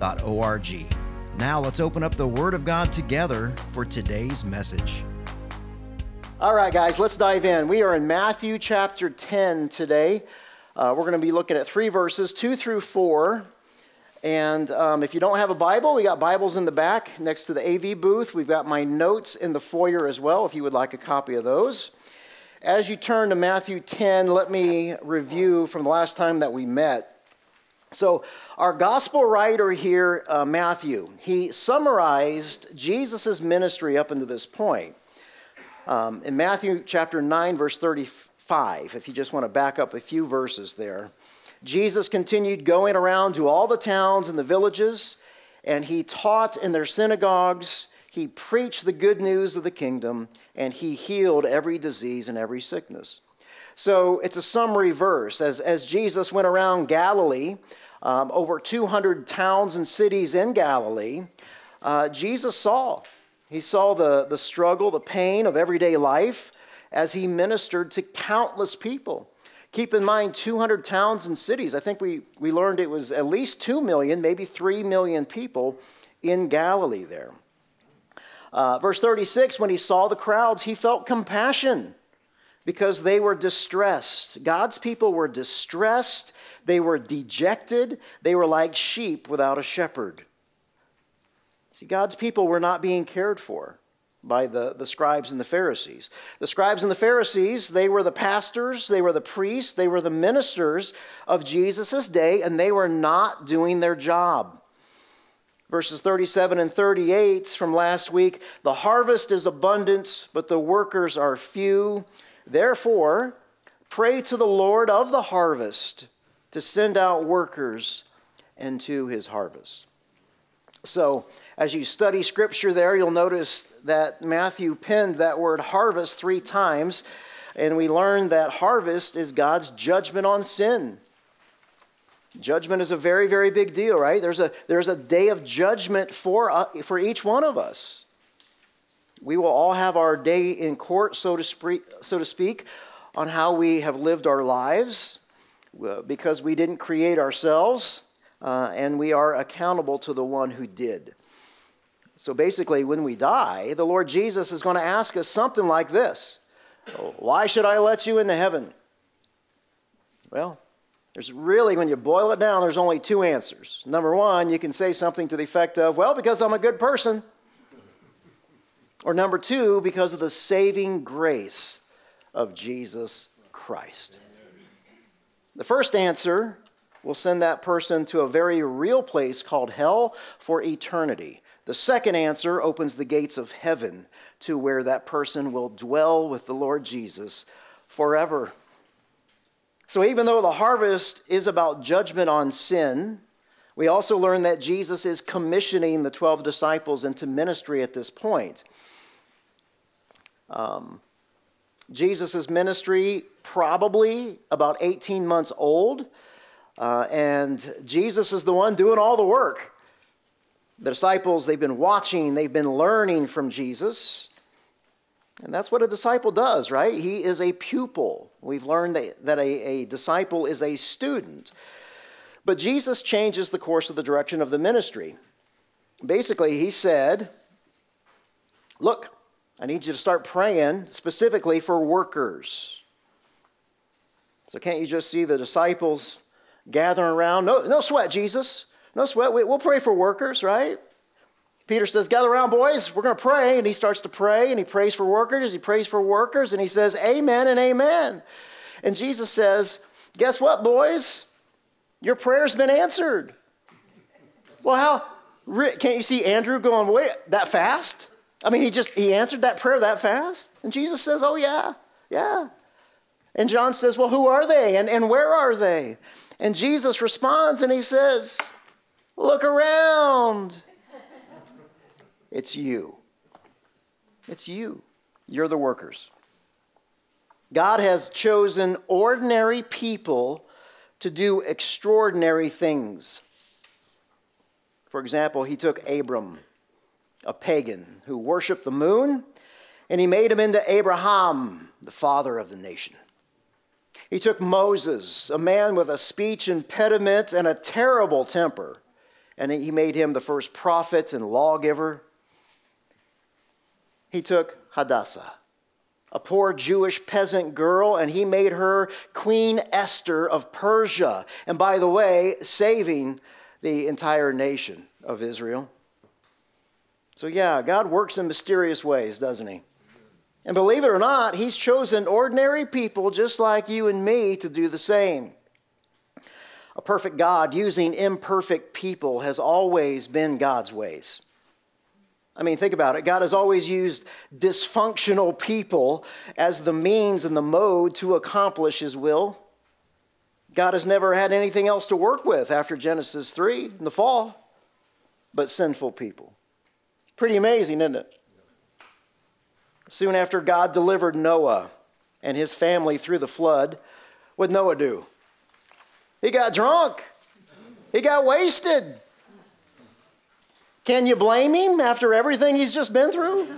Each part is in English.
riverbible.org. Now let's open up the Word of God together for today's message. All right, guys, let's dive in. We are in Matthew chapter 10 today. Uh, we're going to be looking at three verses, two through four. And um, if you don't have a Bible, we got Bibles in the back next to the AV booth. We've got my notes in the foyer as well, if you would like a copy of those. As you turn to Matthew 10, let me review from the last time that we met. So, our gospel writer here, uh, Matthew, he summarized Jesus' ministry up until this point. Um, in Matthew chapter 9, verse 35, if you just want to back up a few verses there, Jesus continued going around to all the towns and the villages, and he taught in their synagogues he preached the good news of the kingdom and he healed every disease and every sickness. So it's a summary verse. As, as Jesus went around Galilee, um, over 200 towns and cities in Galilee, uh, Jesus saw. He saw the, the struggle, the pain of everyday life as he ministered to countless people. Keep in mind, 200 towns and cities. I think we, we learned it was at least 2 million, maybe 3 million people in Galilee there. Uh, verse 36 when he saw the crowds, he felt compassion because they were distressed. God's people were distressed, they were dejected, they were like sheep without a shepherd. See, God's people were not being cared for by the, the scribes and the Pharisees. The scribes and the Pharisees, they were the pastors, they were the priests, they were the ministers of Jesus' day, and they were not doing their job verses 37 and 38 from last week the harvest is abundant, but the workers are few. Therefore, pray to the Lord of the harvest to send out workers into his harvest. So, as you study scripture there, you'll notice that Matthew penned that word harvest three times, and we learn that harvest is God's judgment on sin. Judgment is a very, very big deal, right? There's a, there's a day of judgment for, uh, for each one of us. We will all have our day in court, so to, speak, so to speak, on how we have lived our lives uh, because we didn't create ourselves, uh, and we are accountable to the one who did. So basically, when we die, the Lord Jesus is going to ask us something like this Why should I let you into heaven? Well, there's really, when you boil it down, there's only two answers. Number one, you can say something to the effect of, well, because I'm a good person. Or number two, because of the saving grace of Jesus Christ. The first answer will send that person to a very real place called hell for eternity. The second answer opens the gates of heaven to where that person will dwell with the Lord Jesus forever. So, even though the harvest is about judgment on sin, we also learn that Jesus is commissioning the 12 disciples into ministry at this point. Um, Jesus' ministry, probably about 18 months old, uh, and Jesus is the one doing all the work. The disciples, they've been watching, they've been learning from Jesus. And that's what a disciple does, right? He is a pupil. We've learned that, a, a disciple is a student. But Jesus changes the course of the direction of the ministry. Basically, he said, Look, I need you to start praying specifically for workers. So, can't you just see the disciples gathering around? No, no sweat, Jesus. No sweat. We, we'll pray for workers, right? Peter says, Gather around, boys. We're going to pray. And he starts to pray and he prays for workers. He prays for workers and he says, Amen and amen. And Jesus says, Guess what, boys? Your prayer's been answered. Well, how? Can't you see Andrew going, Wait, that fast? I mean, he just, he answered that prayer that fast? And Jesus says, Oh, yeah, yeah. And John says, Well, who are they? And, and where are they? And Jesus responds and he says, Look around. It's you. It's you. You're the workers. God has chosen ordinary people to do extraordinary things. For example, he took Abram, a pagan who worshiped the moon, and he made him into Abraham, the father of the nation. He took Moses, a man with a speech impediment and a terrible temper, and he made him the first prophet and lawgiver. He took Hadassah, a poor Jewish peasant girl, and he made her Queen Esther of Persia. And by the way, saving the entire nation of Israel. So, yeah, God works in mysterious ways, doesn't he? And believe it or not, he's chosen ordinary people just like you and me to do the same. A perfect God using imperfect people has always been God's ways. I mean, think about it. God has always used dysfunctional people as the means and the mode to accomplish his will. God has never had anything else to work with after Genesis 3 in the fall but sinful people. Pretty amazing, isn't it? Soon after God delivered Noah and his family through the flood, what Noah do? He got drunk. He got wasted. Can you blame him after everything he's just been through?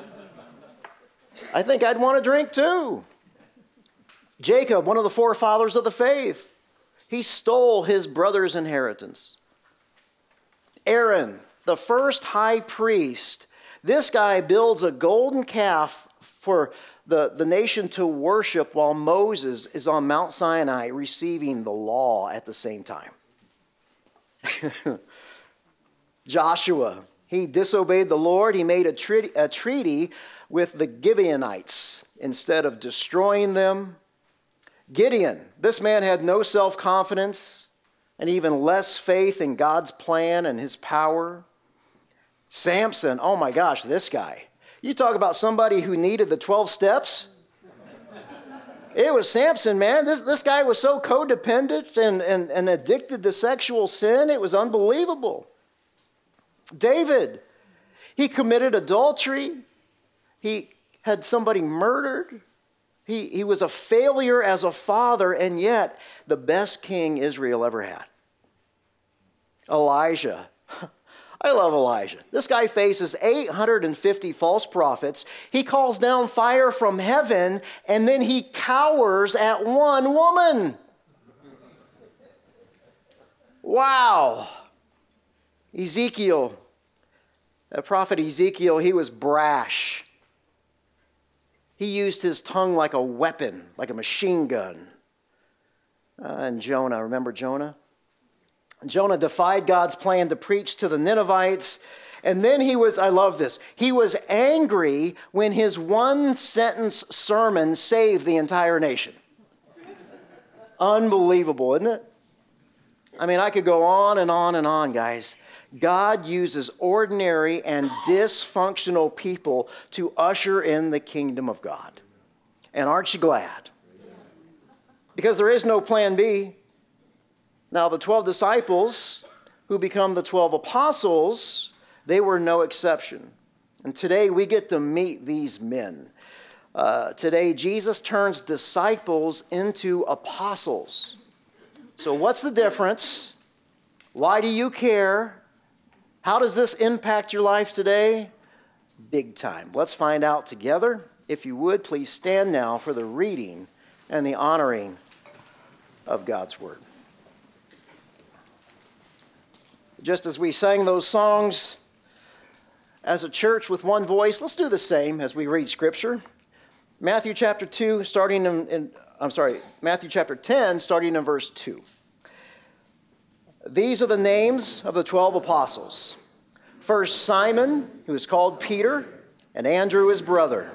I think I'd want to drink too. Jacob, one of the forefathers of the faith, he stole his brother's inheritance. Aaron, the first high priest, this guy builds a golden calf for the, the nation to worship while Moses is on Mount Sinai receiving the law at the same time. Joshua, he disobeyed the Lord. He made a, treaty, a treaty with the Gibeonites instead of destroying them. Gideon, this man had no self confidence and even less faith in God's plan and his power. Samson, oh my gosh, this guy. You talk about somebody who needed the 12 steps. It was Samson, man. This, this guy was so codependent and, and, and addicted to sexual sin, it was unbelievable. David, he committed adultery, he had somebody murdered. He, he was a failure as a father, and yet the best king Israel ever had. Elijah. I love Elijah. This guy faces 850 false prophets. He calls down fire from heaven, and then he cowers at one woman. Wow. Ezekiel, the prophet Ezekiel, he was brash. He used his tongue like a weapon, like a machine gun. Uh, and Jonah, remember Jonah? Jonah defied God's plan to preach to the Ninevites. And then he was, I love this, he was angry when his one sentence sermon saved the entire nation. Unbelievable, isn't it? I mean, I could go on and on and on, guys. God uses ordinary and dysfunctional people to usher in the kingdom of God. And aren't you glad? Because there is no plan B. Now, the 12 disciples who become the 12 apostles, they were no exception. And today we get to meet these men. Uh, today, Jesus turns disciples into apostles. So, what's the difference? Why do you care? How does this impact your life today? Big time. Let's find out together. If you would, please stand now for the reading and the honoring of God's Word. Just as we sang those songs as a church with one voice, let's do the same as we read Scripture. Matthew chapter 2, starting in, in I'm sorry, Matthew chapter 10, starting in verse 2. These are the names of the 12 apostles. First, Simon, who is called Peter, and Andrew his brother,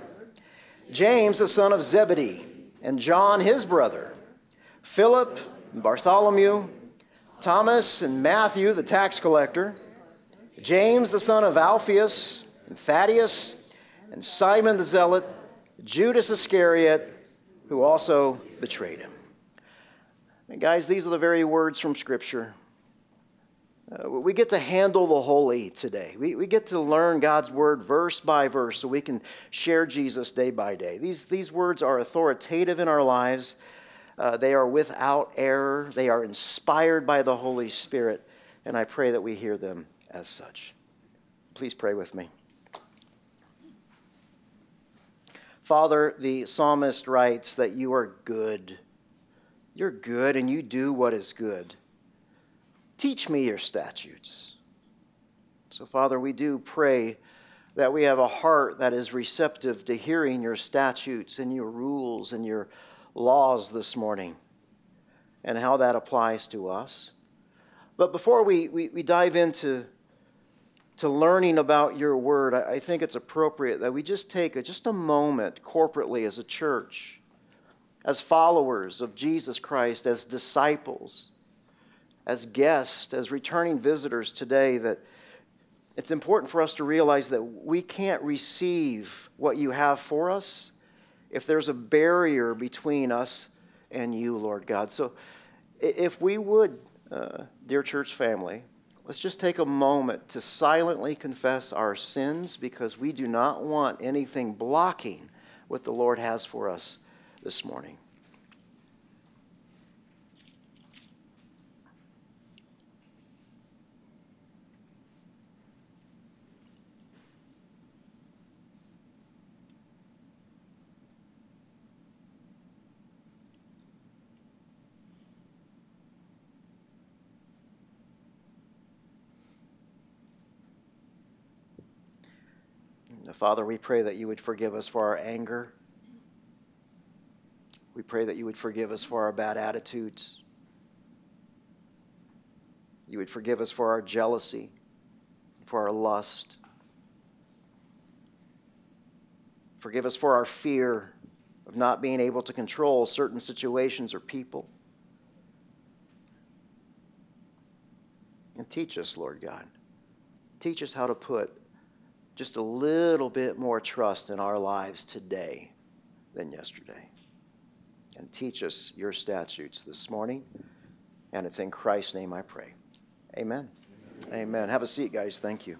James the son of Zebedee, and John his brother, Philip, Bartholomew, Thomas and Matthew, the tax collector, James, the son of Alphaeus, and Thaddeus, and Simon the zealot, Judas Iscariot, who also betrayed him. And guys, these are the very words from Scripture. Uh, we get to handle the holy today. We, we get to learn God's word verse by verse so we can share Jesus day by day. These, these words are authoritative in our lives, uh, they are without error, they are inspired by the Holy Spirit, and I pray that we hear them as such. Please pray with me. Father, the psalmist writes that you are good. You're good and you do what is good. Teach me your statutes. So, Father, we do pray that we have a heart that is receptive to hearing your statutes and your rules and your laws this morning and how that applies to us. But before we, we, we dive into to learning about your word, I, I think it's appropriate that we just take a, just a moment corporately as a church, as followers of Jesus Christ, as disciples as guests, as returning visitors today, that it's important for us to realize that we can't receive what you have for us if there's a barrier between us and you, Lord God. So if we would, uh, dear church family, let's just take a moment to silently confess our sins because we do not want anything blocking what the Lord has for us this morning. Father, we pray that you would forgive us for our anger. We pray that you would forgive us for our bad attitudes. You would forgive us for our jealousy, for our lust. Forgive us for our fear of not being able to control certain situations or people. And teach us, Lord God. Teach us how to put just a little bit more trust in our lives today than yesterday. And teach us your statutes this morning. And it's in Christ's name I pray. Amen. Amen. Amen. Have a seat, guys. Thank you.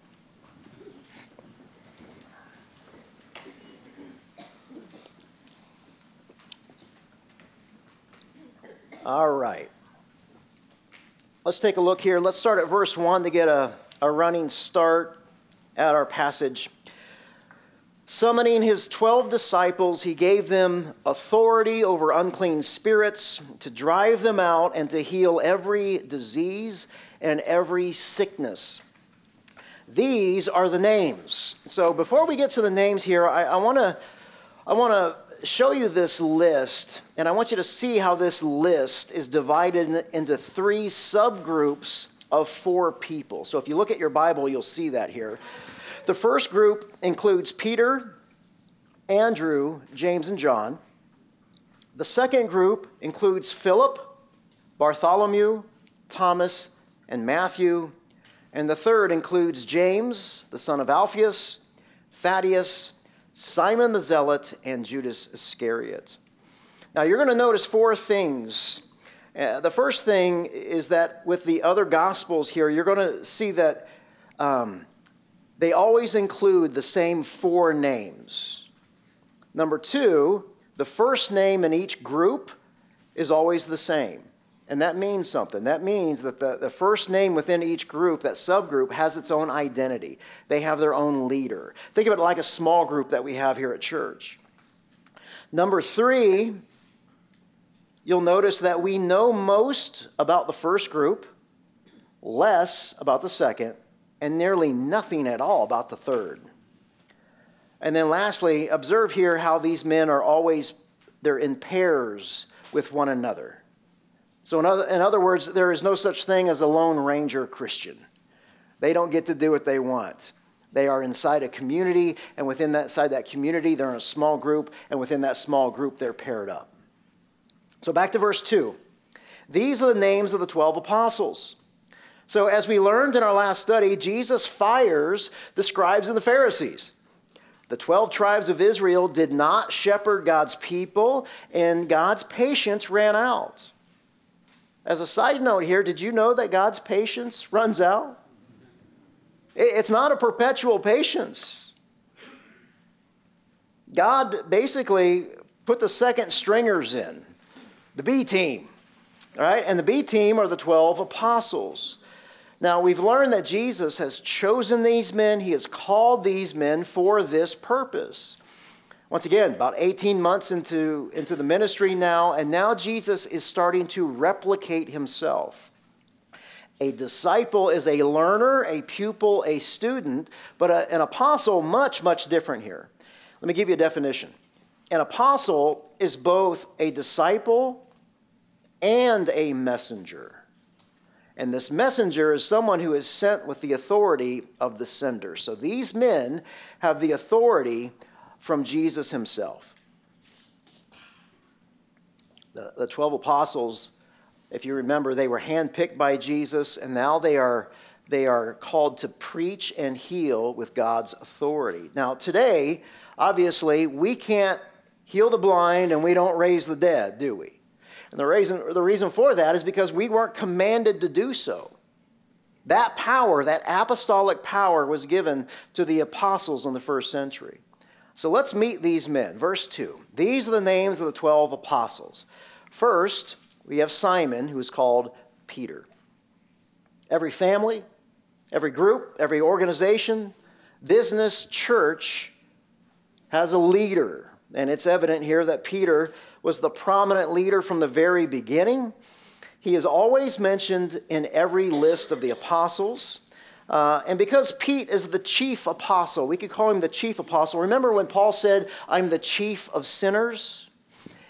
All right. Let's take a look here. Let's start at verse 1 to get a, a running start at our passage. Summoning his 12 disciples, he gave them authority over unclean spirits to drive them out and to heal every disease and every sickness. These are the names. So before we get to the names here, I, I want to I want to show you this list, and I want you to see how this list is divided into three subgroups of four people. So if you look at your Bible, you'll see that here. The first group includes Peter, Andrew, James, and John. The second group includes Philip, Bartholomew, Thomas, and Matthew. And the third includes James, the son of Alphaeus, Thaddeus, Simon the Zealot, and Judas Iscariot. Now, you're going to notice four things. Uh, the first thing is that with the other gospels here, you're going to see that um, they always include the same four names. Number two, the first name in each group is always the same. And that means something. That means that the, the first name within each group, that subgroup, has its own identity. They have their own leader. Think of it like a small group that we have here at church. Number three, you'll notice that we know most about the first group, less about the second, and nearly nothing at all about the third. And then lastly, observe here how these men are always they're in pairs with one another. So in other, in other words, there is no such thing as a lone ranger Christian. They don't get to do what they want. They are inside a community, and within that side that community, they're in a small group, and within that small group, they're paired up. So back to verse 2. These are the names of the 12 apostles. So, as we learned in our last study, Jesus fires the scribes and the Pharisees. The 12 tribes of Israel did not shepherd God's people, and God's patience ran out. As a side note here, did you know that God's patience runs out? It's not a perpetual patience. God basically put the second stringers in, the B team, right? And the B team are the 12 apostles. Now, we've learned that Jesus has chosen these men, he has called these men for this purpose. Once again, about 18 months into, into the ministry now, and now Jesus is starting to replicate himself. A disciple is a learner, a pupil, a student, but a, an apostle, much, much different here. Let me give you a definition. An apostle is both a disciple and a messenger. And this messenger is someone who is sent with the authority of the sender. So these men have the authority from Jesus himself. The, the 12 apostles, if you remember, they were handpicked by Jesus, and now they are, they are called to preach and heal with God's authority. Now, today, obviously, we can't heal the blind and we don't raise the dead, do we? And the reason, the reason for that is because we weren't commanded to do so. That power, that apostolic power, was given to the apostles in the first century. So let's meet these men. Verse 2. These are the names of the 12 apostles. First, we have Simon, who is called Peter. Every family, every group, every organization, business, church has a leader. And it's evident here that Peter was the prominent leader from the very beginning. He is always mentioned in every list of the apostles. Uh, and because Pete is the chief apostle, we could call him the chief apostle. Remember when Paul said, I'm the chief of sinners?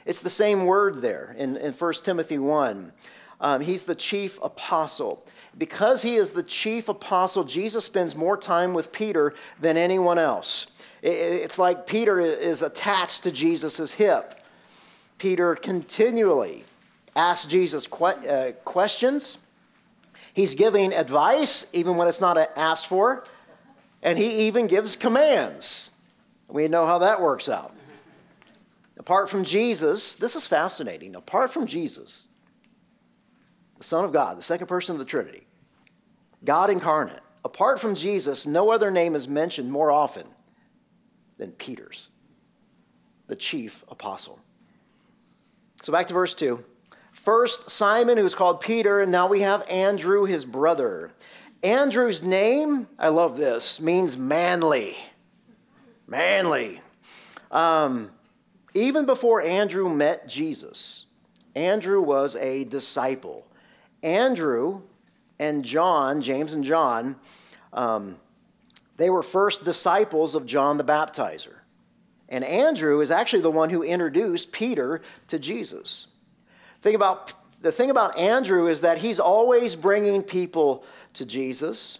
It's the same word there in, in 1 Timothy 1. Um, he's the chief apostle. Because he is the chief apostle, Jesus spends more time with Peter than anyone else. It, it's like Peter is attached to Jesus' hip. Peter continually asks Jesus que- uh, questions. He's giving advice even when it's not asked for. And he even gives commands. We know how that works out. Apart from Jesus, this is fascinating. Apart from Jesus, the Son of God, the second person of the Trinity, God incarnate, apart from Jesus, no other name is mentioned more often than Peter's, the chief apostle. So back to verse 2. First, Simon, who's called Peter, and now we have Andrew, his brother. Andrew's name, I love this, means manly. Manly. Um, even before Andrew met Jesus, Andrew was a disciple. Andrew and John, James and John, um, they were first disciples of John the Baptizer. And Andrew is actually the one who introduced Peter to Jesus. Think about the thing about Andrew is that he's always bringing people to Jesus.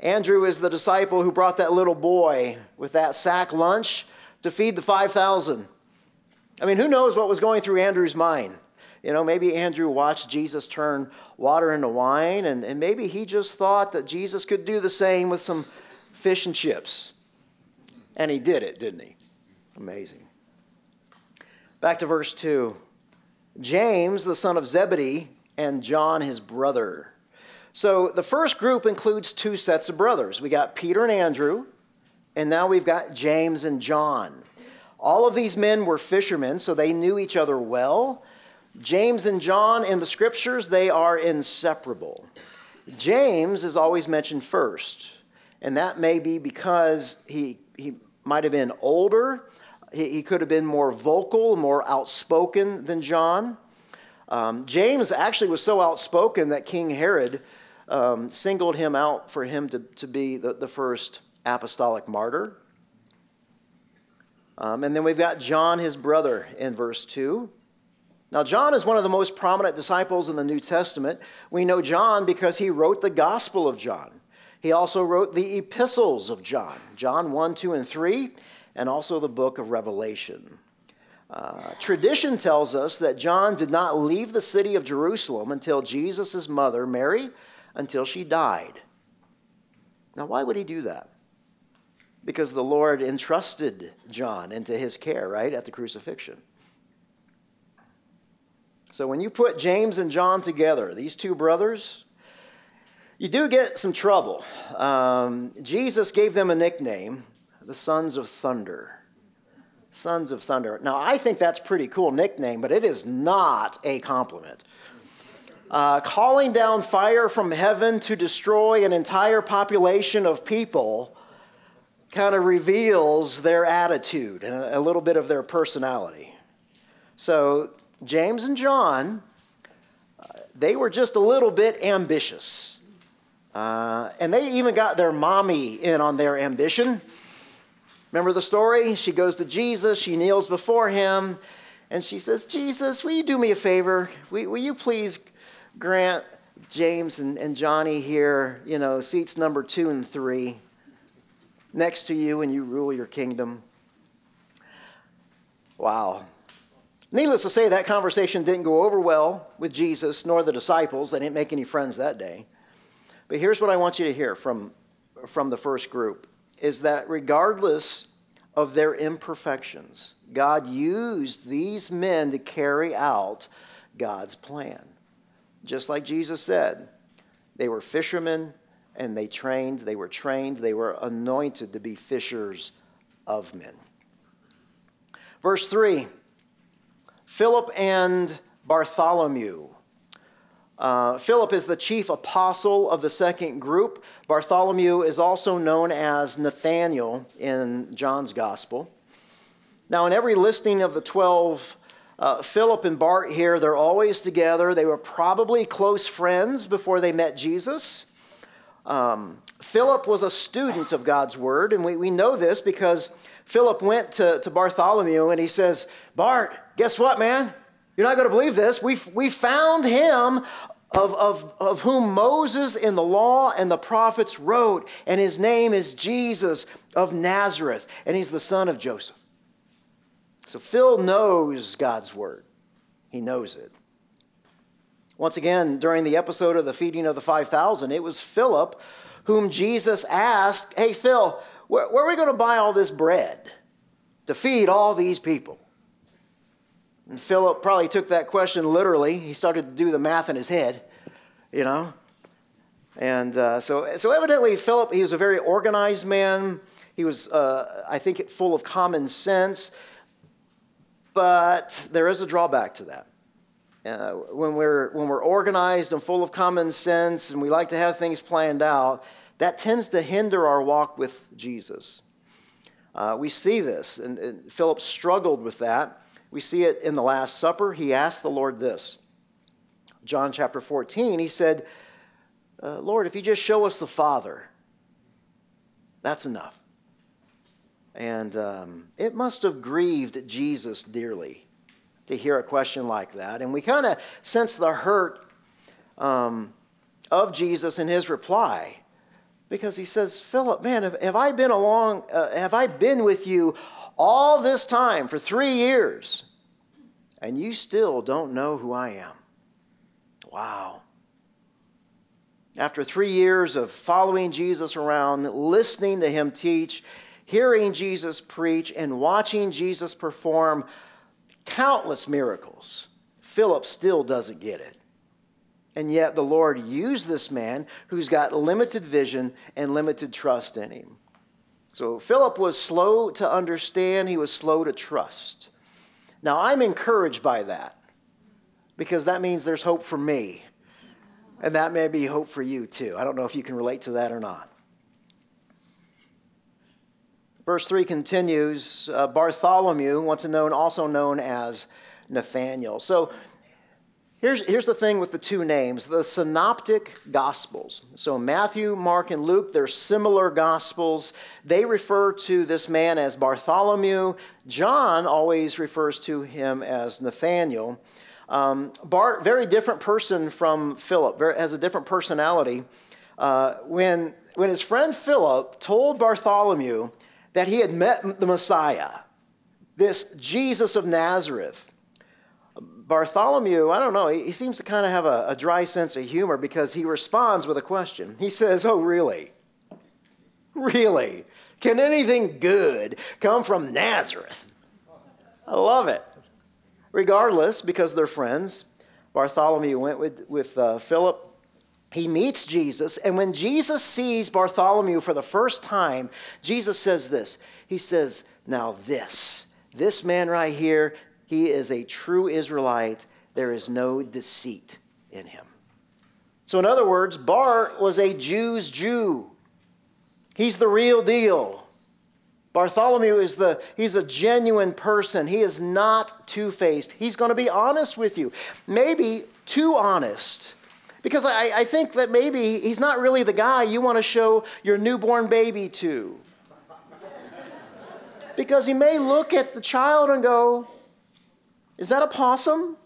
Andrew is the disciple who brought that little boy with that sack lunch to feed the 5,000. I mean, who knows what was going through Andrew's mind? You know, maybe Andrew watched Jesus turn water into wine, and, and maybe he just thought that Jesus could do the same with some fish and chips. And he did it, didn't he? Amazing. Back to verse 2. James, the son of Zebedee, and John, his brother. So the first group includes two sets of brothers. We got Peter and Andrew, and now we've got James and John. All of these men were fishermen, so they knew each other well. James and John in the scriptures, they are inseparable. James is always mentioned first, and that may be because he, he might have been older he, he could have been more vocal, more outspoken than John. Um, James actually was so outspoken that King Herod um, singled him out for him to, to be the, the first apostolic martyr. Um, and then we've got John, his brother, in verse 2. Now, John is one of the most prominent disciples in the New Testament. We know John because he wrote the Gospel of John. He also wrote the epistles of John, John 1, 2, and 3 and also the book of Revelation. Uh, tradition tells us that John did not leave the city of Jerusalem until Jesus' mother, Mary, until she died. Now, why would he do that? Because the Lord entrusted John into his care, right, at the crucifixion. So when you put James and John together, these two brothers, you do get some trouble. Um, Jesus gave them a nickname, the Sons of Thunder. Sons of Thunder. Now, I think that's pretty cool nickname, but it is not a compliment. Uh, calling down fire from heaven to destroy an entire population of people kind of reveals their attitude and a, little bit of their personality. So, James and John, uh, they were just a little bit ambitious. Uh, and they even got their mommy in on their ambition. Remember the story? She goes to Jesus, she kneels before him, and she says, Jesus, will you do me a favor? Will, will you please grant James and, and Johnny here, you know, seats number two and three next to you and you rule your kingdom? Wow. Needless to say, that conversation didn't go over well with Jesus nor the disciples. They didn't make any friends that day. But here's what I want you to hear from, from the first group is that regardless of their imperfections, God used these men to carry out God's plan. Just like Jesus said, they were fishermen and they trained, they were trained, they were anointed to be fishers of men. Verse 3 Philip and Bartholomew. Uh, Philip is the chief apostle of the second group. Bartholomew is also known as Nathaniel in John's gospel. Now, in every listing of the 12, uh, Philip and Bart here, they're always together. They were probably close friends before they met Jesus. Um, Philip was a student of God's word, and we, we know this because Philip went to, to Bartholomew and he says, Bart, guess what, man? You're not going to believe this. We, we found him of, of, of whom Moses in the law and the prophets wrote, and his name is Jesus of Nazareth, and he's the son of Joseph. So Phil knows God's word, he knows it. Once again, during the episode of the feeding of the 5,000, it was Philip whom Jesus asked, Hey, Phil, where, where are we going to buy all this bread to feed all these people? And Philip probably took that question literally. He started to do the math in his head, you know. And uh, so, so evidently, Philip, he was a very organized man. He was, uh, I think, full of common sense. But there is a drawback to that. Uh, when, we're, when we're organized and full of common sense and we like to have things planned out, that tends to hinder our walk with Jesus. Uh, we see this, and, and Philip struggled with that. We see it in the Last Supper. He asked the Lord this. John chapter 14, he said, uh, Lord, if you just show us the Father, that's enough. And um, it must have grieved Jesus dearly to hear a question like that. And we kind of sense the hurt um, of Jesus in his reply because he says, Philip, man, have, have I been along, uh, have I been with you all this time for three years, and you still don't know who I am? Wow. After three years of following Jesus around, listening to him teach, hearing Jesus preach, and watching Jesus perform countless miracles, Philip still doesn't get it. And yet the Lord used this man who's got limited vision and limited trust in him. So Philip was slow to understand, he was slow to trust. Now I'm encouraged by that because that means there's hope for me. And that may be hope for you too. I don't know if you can relate to that or not. Verse 3 continues uh, Bartholomew, once known, also known as Nathaniel. So Here's, here's the thing with the two names the synoptic gospels. So, Matthew, Mark, and Luke, they're similar gospels. They refer to this man as Bartholomew. John always refers to him as Nathaniel. Um, Bart, very different person from Philip, very, has a different personality. Uh, when, when his friend Philip told Bartholomew that he had met the Messiah, this Jesus of Nazareth, Bartholomew, I don't know, he, seems to kind of have a, a dry sense of humor because he responds with a question. He says, Oh, really? Really? Can anything good come from Nazareth? I love it. Regardless, because they're friends, Bartholomew went with, with uh, Philip. He meets Jesus, and when Jesus sees Bartholomew for the first time, Jesus says this. He says, Now, this, this man right here, he is a true Israelite. There is no deceit in him. So, in other words, Bar was a Jew's Jew. He's the real deal. Bartholomew is the, he's a genuine person. He is not two faced. He's going to be honest with you. Maybe too honest. Because I, I think that maybe he's not really the guy you want to show your newborn baby to. Because he may look at the child and go, Is that a possum?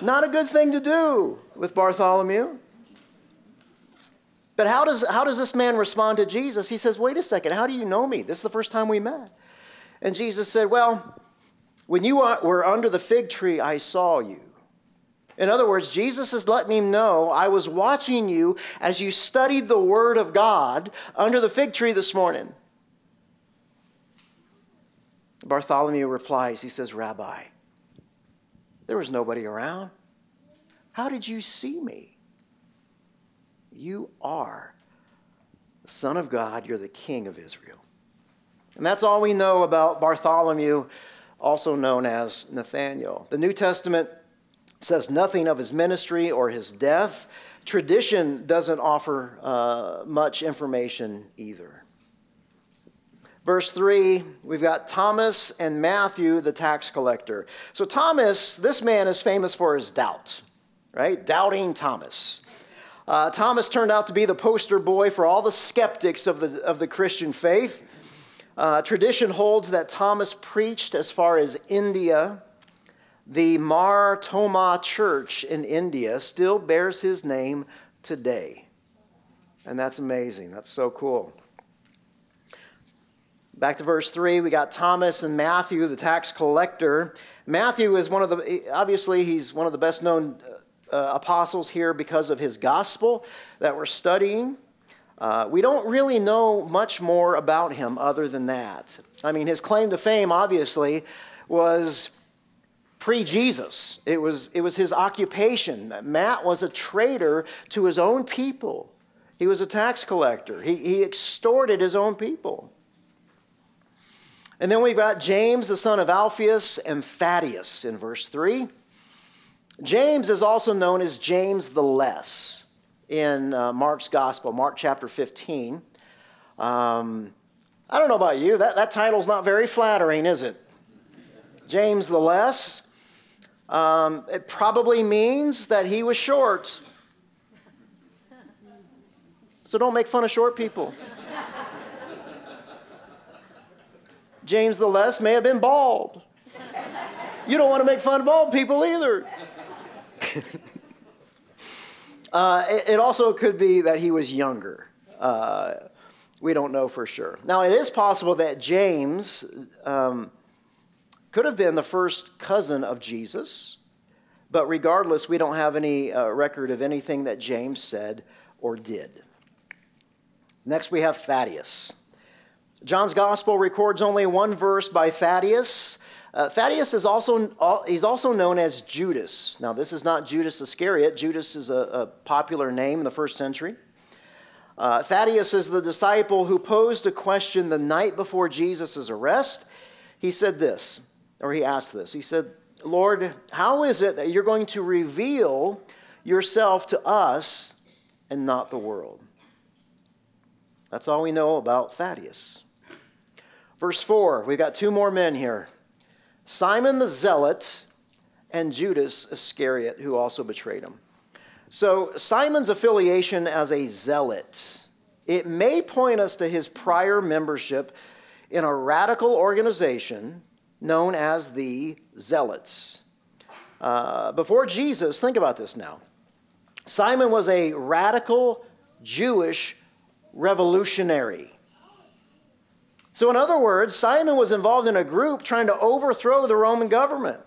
Not a good thing to do with Bartholomew. But how does, how does this man respond to Jesus? He says, Wait a second, how do you know me? This is the first time we met. And Jesus said, Well, when you were under the fig tree, I saw you. In other words, Jesus is letting him know, I was watching you as you studied the Word of God under the fig tree this morning. Bartholomew replies, He says, Rabbi, there was nobody around. How did you see me? You are the Son of God, you're the King of Israel. And that's all we know about Bartholomew, also known as Nathaniel. The New Testament says nothing of his ministry or his death. Tradition doesn't offer uh, much information either. Verse 3, we've got Thomas and Matthew, the tax collector. So, Thomas, this man is famous for his doubt, right? Doubting Thomas. Uh, Thomas turned out to be the poster boy for all the skeptics of the, of the Christian faith. Uh, tradition holds that Thomas preached as far as India. The Mar Thoma Church in India still bears his name today. And that's amazing. That's so cool. Back to verse 3, we got Thomas and Matthew, the tax collector. Matthew is one of the, obviously, he's one of the best known uh, apostles here because of his gospel that we're studying. Uh, we don't really know much more about him other than that. I mean, his claim to fame, obviously, was pre Jesus, it was, it was his occupation. Matt was a traitor to his own people, he was a tax collector, he, he extorted his own people. And then we've got James, the son of Alphaeus, and Thaddeus in verse 3. James is also known as James the Less in uh, Mark's Gospel, Mark chapter 15. Um, I don't know about you, that, that title's not very flattering, is it? James the Less. Um, it probably means that he was short. So don't make fun of short people. James the Less may have been bald. You don't want to make fun of bald people either. uh, it, it, also could be that he was younger. Uh, we don't know for sure. Now, it is possible that James um, could have been the first cousin of Jesus, but regardless, we don't have any uh, record of anything that James said or did. Next, we have Thaddeus. John's gospel records only one verse by Thaddeus. Uh, Thaddeus is also, he's also known as Judas. Now, this is not Judas Iscariot. Judas is a, a popular name in the first century. Uh, Thaddeus is the disciple who posed a question the night before Jesus' arrest. He said this, or he asked this. He said, Lord, how is it that you're going to reveal yourself to us and not the world? That's all we know about Thaddeus. Verse 4, we've got two more men here. Simon the Zealot, and Judas Iscariot, who also betrayed him. So, Simon's affiliation as a zealot, it may point us to his prior membership in a radical organization known as the Zealots. Uh, before Jesus, think about this now. Simon was a radical Jewish revolutionary. So, in other words, Simon was involved in a group trying to overthrow the Roman government.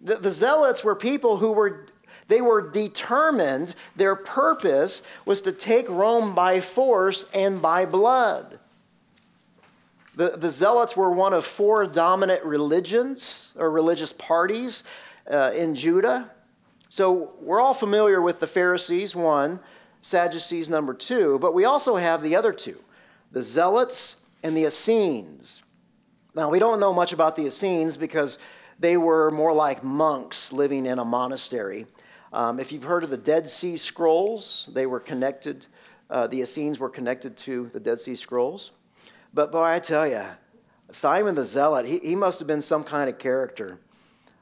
The, the zealots were people who were they were determined, their purpose was to take Rome by force and by blood. The, the Zealots were one of four dominant religions or religious parties uh, in Judah. So we're all familiar with the Pharisees, one, Sadducees, number two, but we also have the other two the Zealots and the Essenes. Now, we don't know much about the Essenes because they were more like monks living in a monastery. Um, if you've heard of the Dead Sea Scrolls, they were connected, uh, the Essenes were connected to the Dead Sea Scrolls. But boy, I tell you, Simon the Zealot, he, he must have been some kind of character.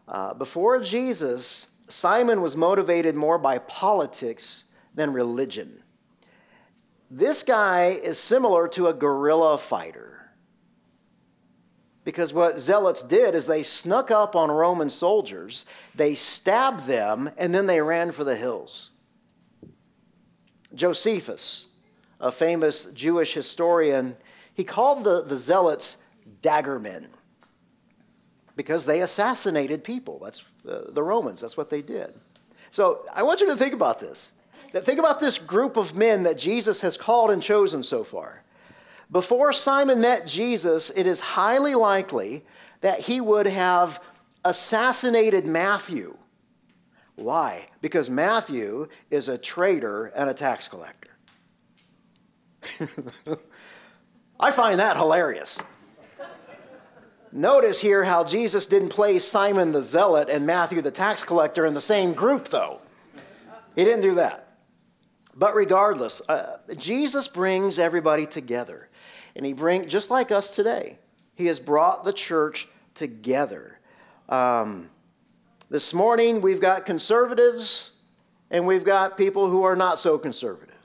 Uh, before Jesus, Simon was motivated more by politics than religion. This guy is similar to a guerrilla fighter. Because what zealots did is they snuck up on Roman soldiers, they stabbed them, and then they ran for the hills. Josephus, a famous Jewish historian, he called the, the zealots daggermen because they assassinated people. That's uh, the Romans, that's what they did. So I want you to think about this. Think about this group of men that Jesus has called and chosen so far. Before Simon met Jesus, it is highly likely that he would have assassinated Matthew. Why? Because Matthew is a traitor and a tax collector. I find that hilarious. Notice here how Jesus didn't place Simon the zealot and Matthew the tax collector in the same group, though. He didn't do that. But regardless, uh, Jesus brings everybody together. And he brings, just like us today, he has brought the church together. Um, this morning, we've got conservatives and we've got people who are not so conservative.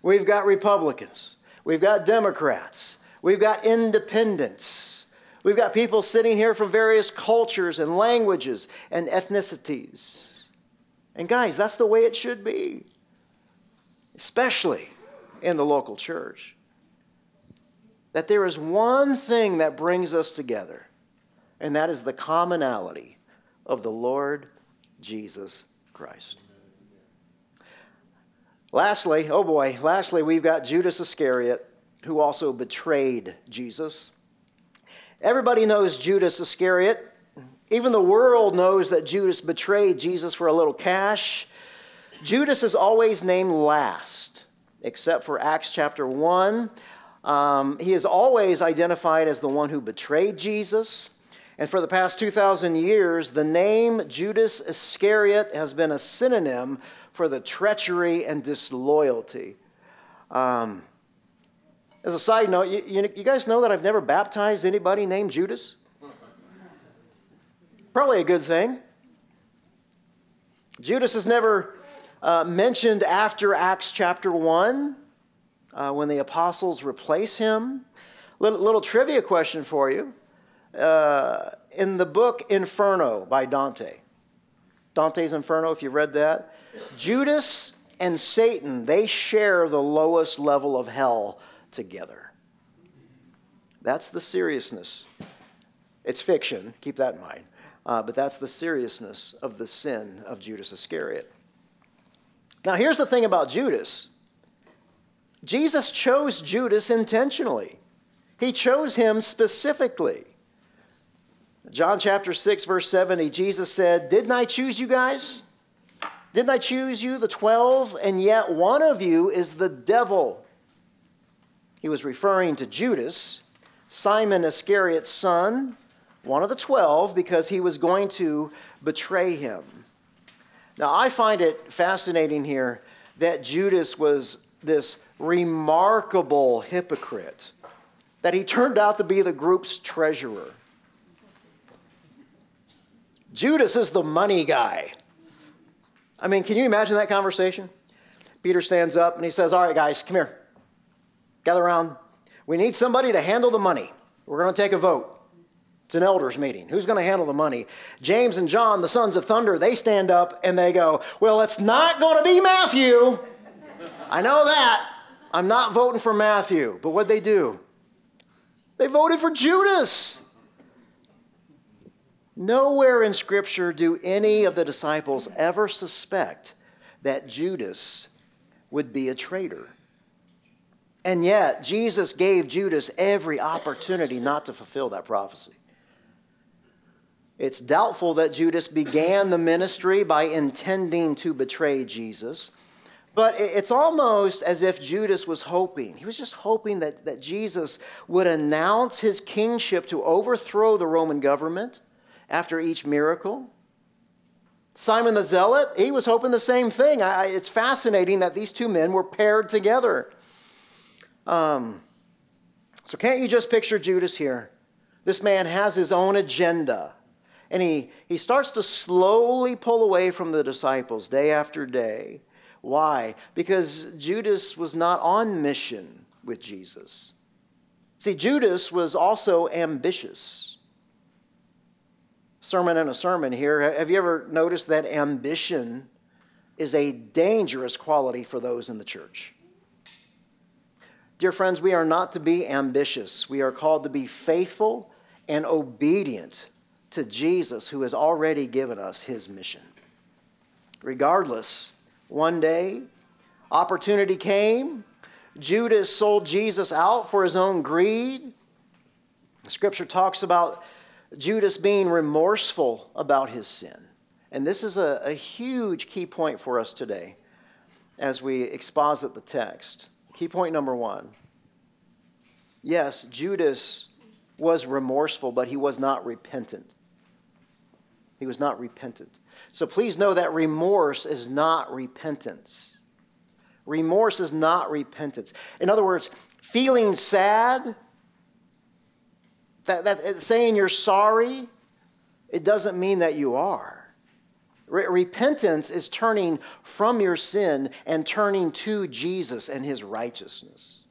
We've got Republicans. We've got Democrats. We've got independents. We've got people sitting here from various cultures and languages and ethnicities. And guys, that's the way it should be, especially in the local church. That there is one thing that brings us together, and that is the commonality of the Lord Jesus Christ. Lastly, oh boy, lastly, we've got Judas Iscariot, who also betrayed Jesus. Everybody knows Judas Iscariot. Even the world knows that Judas betrayed Jesus for a little cash. Judas is always named last, except for Acts chapter 1. Um, he is always identified as the one who betrayed Jesus. And for the past 2,000 years, the name Judas Iscariot has been a synonym for the treachery and disloyalty. Um, as a side note, you, you, you guys know that I've never baptized anybody named Judas? Probably a good thing. Judas is never uh, mentioned after Acts chapter 1 uh, when the apostles replace him. Little, little trivia question for you. Uh, in the book Inferno by Dante, Dante's Inferno, if you've read that, Judas and Satan, they share the lowest level of hell together. That's the seriousness. It's fiction, keep that in mind. Uh, but that's the seriousness of the sin of Judas Iscariot. Now, here's the thing about Judas Jesus chose Judas intentionally, he chose him specifically. John chapter 6, verse 70, Jesus said, Didn't I choose you guys? Didn't I choose you, the 12? And yet one of you is the devil. He was referring to Judas, Simon Iscariot's son, one of the 12, because he was going to betray him. Now, I find it fascinating here that Judas was this remarkable hypocrite, that he turned out to be the group's treasurer. Judas is the money guy. I mean, can you imagine that conversation? Peter stands up and he says, All right, guys, come here. Gather around. We need somebody to handle the money. We're going to take a vote. It's an elders meeting. Who's going to handle the money? James and John, the sons of thunder, they stand up and they go, Well, it's not going to be Matthew. I know that. I'm not voting for Matthew. But what'd they do? They voted for Judas. Nowhere in Scripture do any of the disciples ever suspect that Judas would be a traitor. And yet, Jesus gave Judas every opportunity not to fulfill that prophecy. It's doubtful that Judas began the ministry by intending to betray Jesus. But it's almost as if Judas was hoping. He was just hoping that, that Jesus would announce his kingship to overthrow the Roman government after each miracle. Simon the Zealot, he was hoping the same thing. I, it's fascinating that these two men were paired together. Um, so, can't you just picture Judas here? This man has his own agenda. And he, he starts to slowly pull away from the disciples day after day. Why? Because Judas was not on mission with Jesus. See, Judas was also ambitious. Sermon and a sermon here. Have you ever noticed that ambition is a dangerous quality for those in the church? Dear friends, we are not to be ambitious. We are called to be faithful and obedient to Jesus, who has already given us his mission. Regardless, one day, opportunity came. Judas sold Jesus out for his own greed. Scripture talks about Judas being remorseful about his sin. And this is a, a huge key point for us today as we exposit the text. Key point number one yes, Judas was remorseful, but he was not repentant. He was not repentant. So please know that remorse is not repentance. Remorse is not repentance. In other words, feeling sad, that, that saying you're sorry, it doesn't mean that you are. Re- repentance is turning from your sin and turning to Jesus and his righteousness.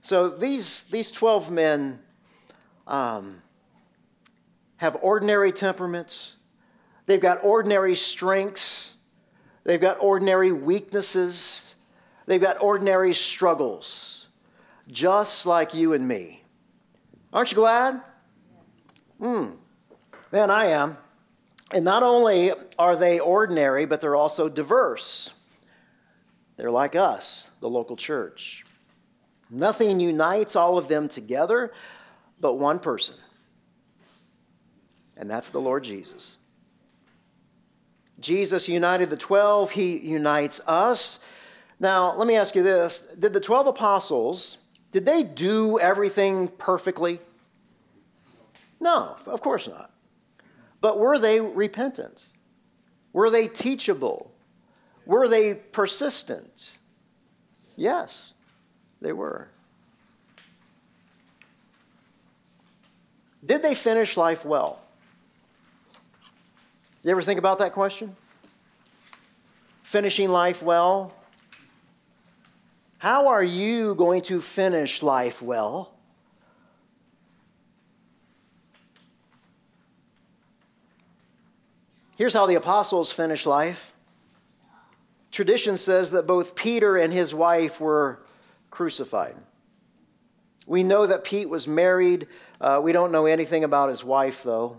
So these, these 12 men, um, have ordinary temperaments, they've got ordinary strengths, they've got ordinary weaknesses, they've got ordinary struggles, just like you and me. Aren't you glad? Hmm. Man, I am. And not only are they ordinary, but they're also diverse. They're like us, the local church. Nothing unites all of them together but one person and that's the Lord Jesus. Jesus united the 12, he unites us. Now, let me ask you this Did the 12 apostles, did they do everything perfectly? No, of course not. But were they repentant? Were they teachable? Were they persistent? Yes, they were. Did they finish life well? You ever think about that question? Finishing life well? How are you going to finish life well? Here's how the apostles finished life. Tradition says that both Peter and his wife were crucified. We know that Pete was married. Uh, we don't know anything about his wife, though.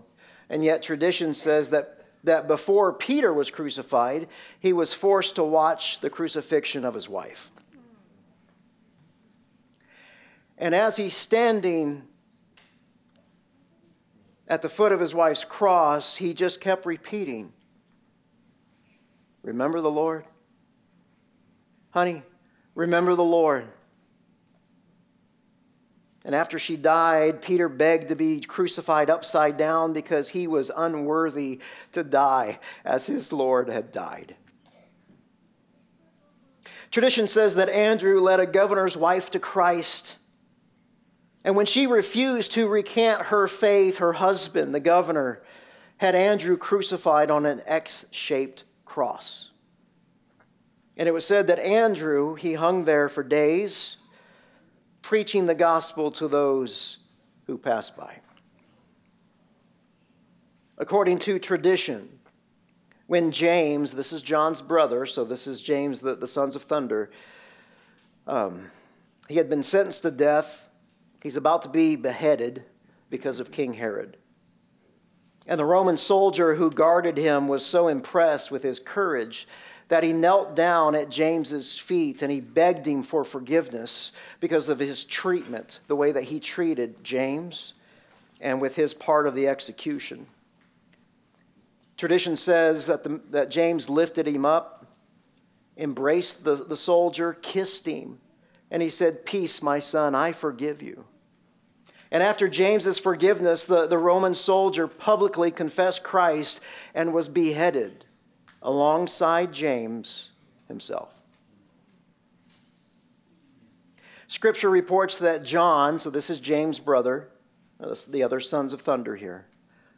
And yet, tradition says that that before Peter was crucified, he was forced to watch the crucifixion of his wife. And as he's standing at the foot of his wife's cross, he just kept repeating, Remember the Lord? Honey, remember the Lord. And after she died, Peter begged to be crucified upside down because he was unworthy to die as his Lord had died. Tradition says that Andrew led a governor's wife to Christ. And when she refused to recant her faith, her husband, the governor, had Andrew crucified on an X shaped cross. And it was said that Andrew, he hung there for days preaching the gospel to those who pass by. According to tradition, when James, this is John's brother, so this is James, the, the sons of thunder, um, he had been sentenced to death. He's about to be beheaded because of King Herod. And the Roman soldier who guarded him was so impressed with his courage that he knelt down at James's feet and he begged him for forgiveness because of his treatment, the way that he treated James. and with his part of the execution. Tradition says that, the, that James lifted him up, embraced the, the soldier, kissed him, and he said, Peace, my son, I forgive you. And after James's forgiveness, the, the Roman soldier publicly confessed Christ and was beheaded alongside James himself. Scripture reports that John, so this is James' brother, uh, the other sons of thunder here,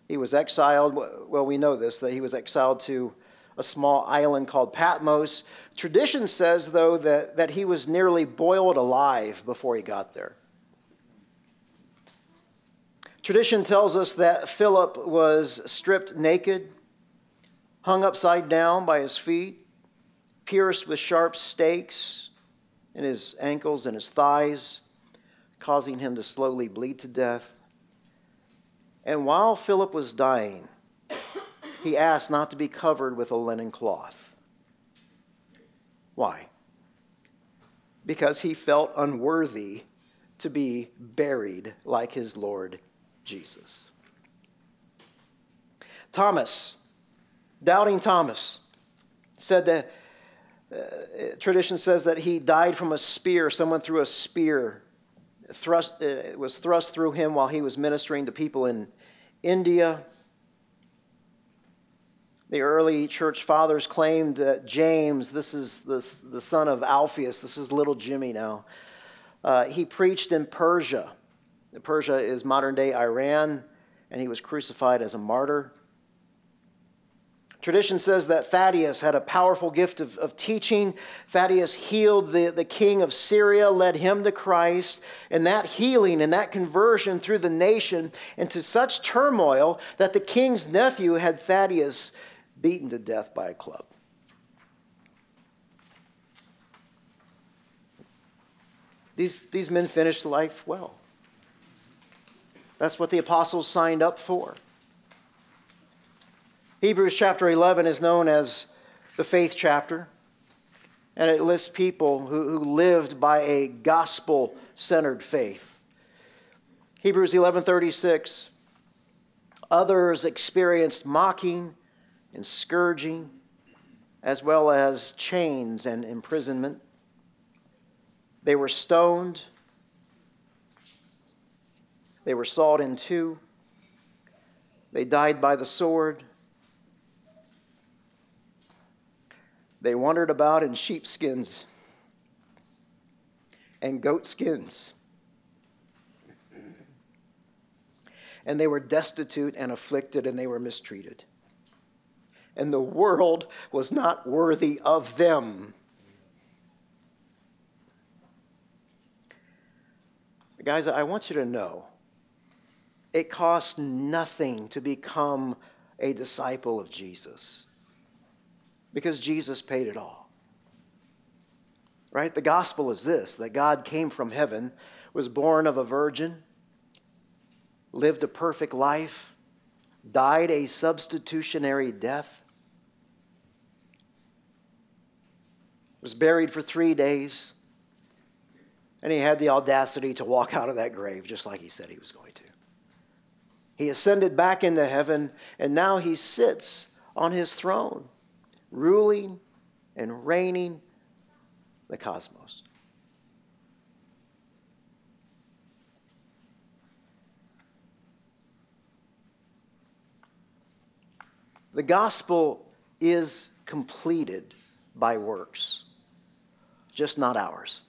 he was exiled. Well, we know this, that he was exiled to a small island called Patmos. Tradition says, though, that, that he was nearly boiled alive before he got there. Tradition tells us that Philip was stripped naked, hung upside down by his feet, pierced with sharp stakes in his ankles and his thighs, causing him to slowly bleed to death. And while Philip was dying, he asked not to be covered with a linen cloth. Why? Because he felt unworthy to be buried like his Lord Jesus. Thomas, doubting Thomas, said that uh, tradition says that he died from a spear. Someone threw a spear, thrust, uh, it was thrust through him while he was ministering to people in India. The early church fathers claimed that James, this is the, the son of Alphaeus, this is little Jimmy now, uh, he preached in Persia. Persia is modern day Iran, and he was crucified as a martyr. Tradition says that Thaddeus had a powerful gift of, of teaching. Thaddeus healed the, the king of Syria, led him to Christ, and that healing and that conversion threw the nation into such turmoil that the king's nephew had Thaddeus beaten to death by a club. These, these men finished life well. That's what the apostles signed up for. Hebrews chapter 11 is known as the faith chapter, and it lists people who, who lived by a gospel centered faith. Hebrews 11:36 Others experienced mocking and scourging as well as chains and imprisonment. They were stoned, they were sawed in two. They died by the sword. They wandered about in sheepskins and goatskins. And they were destitute and afflicted and they were mistreated. And the world was not worthy of them. Guys, I want you to know it costs nothing to become a disciple of Jesus because Jesus paid it all. Right? The gospel is this that God came from heaven, was born of a virgin, lived a perfect life, died a substitutionary death, was buried for three days, and he had the audacity to walk out of that grave just like he said he was going to. He ascended back into heaven, and now he sits on his throne, ruling and reigning the cosmos. The gospel is completed by works, just not ours.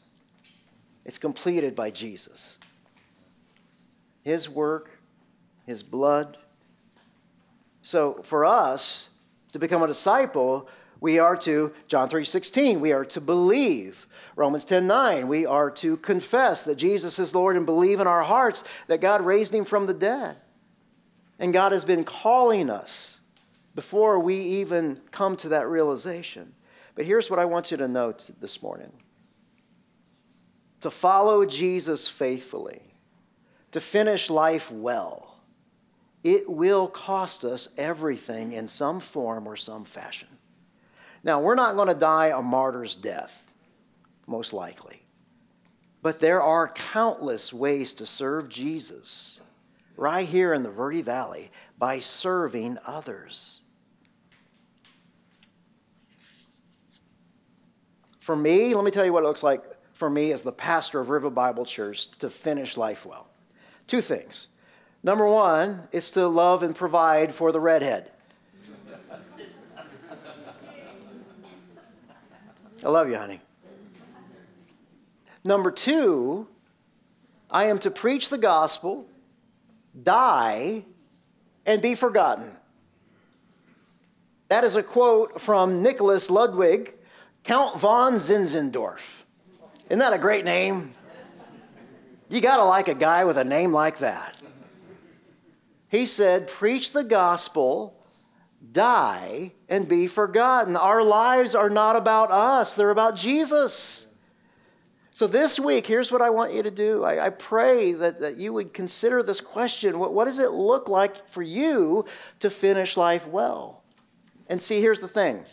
It's completed by Jesus. His work his blood. So for us to become a disciple, we are to John 3:16, we are to believe. Romans 10:9, we are to confess that Jesus is Lord and believe in our hearts that God raised him from the dead. And God has been calling us before we even come to that realization. But here's what I want you to note this morning. To follow Jesus faithfully, to finish life well, it will cost us everything in some form or some fashion. Now, we're not going to die a martyr's death, most likely. But there are countless ways to serve Jesus right here in the Verde Valley by serving others. For me, let me tell you what it looks like for me as the pastor of River Bible Church to finish life well. Two things. Number one is to love and provide for the redhead. I love you, honey. Number two, I am to preach the gospel, die, and be forgotten. That is a quote from Nicholas Ludwig, Count von Zinzendorf. Isn't that a great name? You gotta like a guy with a name like that. He said, Preach the gospel, die, and be forgotten. Our lives are not about us, they're about Jesus. So, this week, here's what I want you to do. I, I pray that, that you would consider this question what, what does it look like for you to finish life well? And see, here's the thing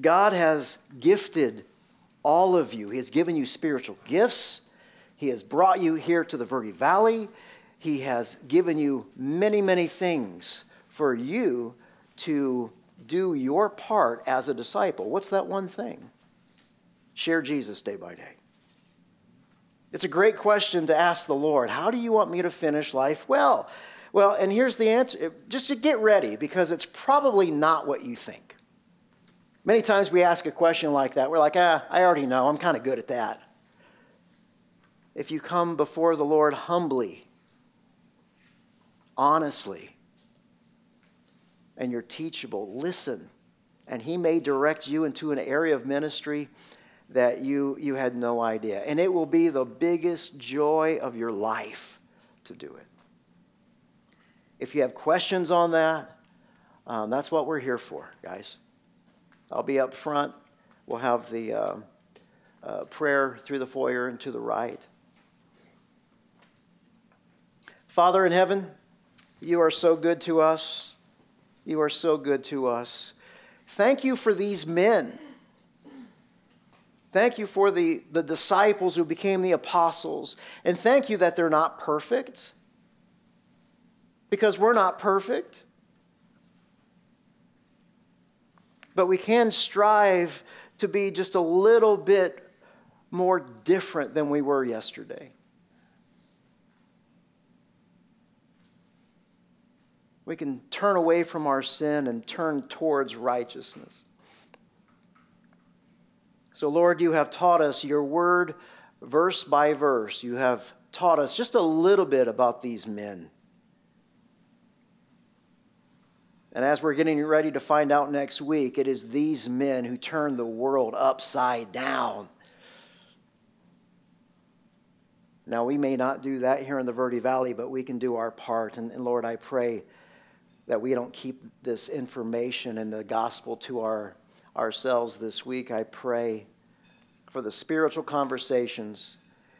God has gifted all of you, He has given you spiritual gifts, He has brought you here to the Verde Valley, He has given you many, many things for you to do your part as a disciple. What's that one thing? Share Jesus day by day. It's a great question to ask the Lord. How do you want me to finish life well? Well, and here's the answer. Just to get ready, because it's probably not what you think. Many times we ask a question like that. We're like, ah, I already know. I'm kind of good at that. If you come before the Lord humbly, honestly, and you're teachable, listen, and He may direct you into an area of ministry that you, you had no idea. And it will be the biggest joy of your life to do it. If you have questions on that, um, that's what we're here for, guys. I'll be up front. We'll have the uh, uh, prayer through the foyer and to the right. Father in heaven, you are so good to us. You are so good to us. Thank you for these men Thank you for the, the disciples who became the apostles. And thank you that they're not perfect, because we're not perfect. But we can strive to be just a little bit more different than we were yesterday. We can turn away from our sin and turn towards righteousness. So, Lord, you have taught us your word verse by verse. You have taught us just a little bit about these men. And as we're getting ready to find out next week, it is these men who turn the world upside down. Now, we may not do that here in the Verde Valley, but we can do our part. And, and Lord, I pray that we don't keep this information and the gospel to our ourselves this week. I pray for the spiritual conversations,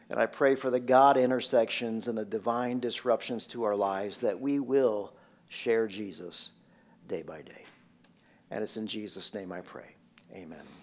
and I pray for the God intersections and the divine disruptions to our lives that we will share Jesus day by day. And it's in Jesus' name I pray. Amen.